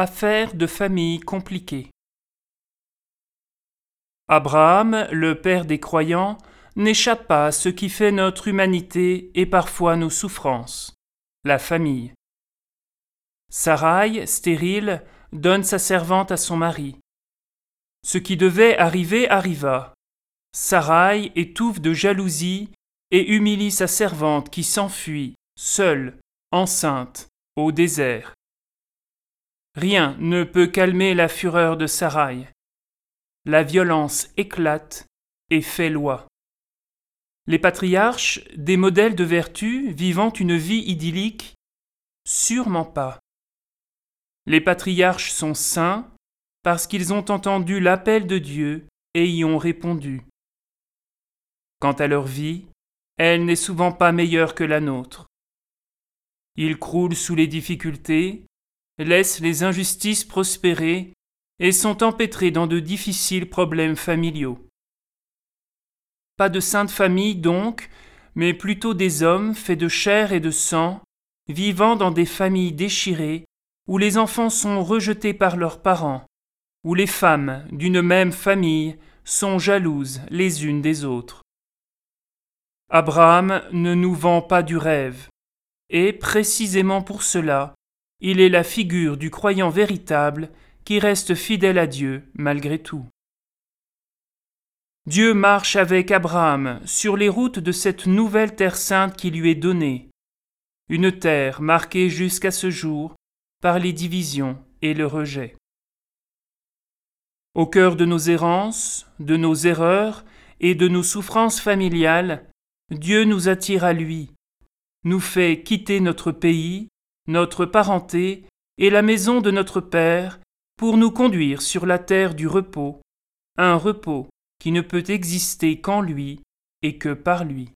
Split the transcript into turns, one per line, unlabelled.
Affaire de famille compliquée. Abraham, le père des croyants, n'échappe pas à ce qui fait notre humanité et parfois nos souffrances, la famille. Sarai, stérile, donne sa servante à son mari. Ce qui devait arriver arriva. Sarai étouffe de jalousie et humilie sa servante qui s'enfuit, seule, enceinte, au désert. Rien ne peut calmer la fureur de Sarai. La violence éclate et fait loi. Les patriarches, des modèles de vertu vivant une vie idyllique Sûrement pas. Les patriarches sont saints parce qu'ils ont entendu l'appel de Dieu et y ont répondu. Quant à leur vie, elle n'est souvent pas meilleure que la nôtre. Ils croulent sous les difficultés, laissent les injustices prospérer et sont empêtrés dans de difficiles problèmes familiaux. Pas de sainte famille donc, mais plutôt des hommes faits de chair et de sang, vivant dans des familles déchirées, où les enfants sont rejetés par leurs parents, où les femmes d'une même famille sont jalouses les unes des autres. Abraham ne nous vend pas du rêve, et précisément pour cela, il est la figure du croyant véritable qui reste fidèle à Dieu malgré tout. Dieu marche avec Abraham sur les routes de cette nouvelle terre sainte qui lui est donnée, une terre marquée jusqu'à ce jour par les divisions et le rejet. Au cœur de nos errances, de nos erreurs et de nos souffrances familiales, Dieu nous attire à lui, nous fait quitter notre pays, notre parenté et la maison de notre Père pour nous conduire sur la terre du repos, un repos qui ne peut exister qu'en lui et que par lui.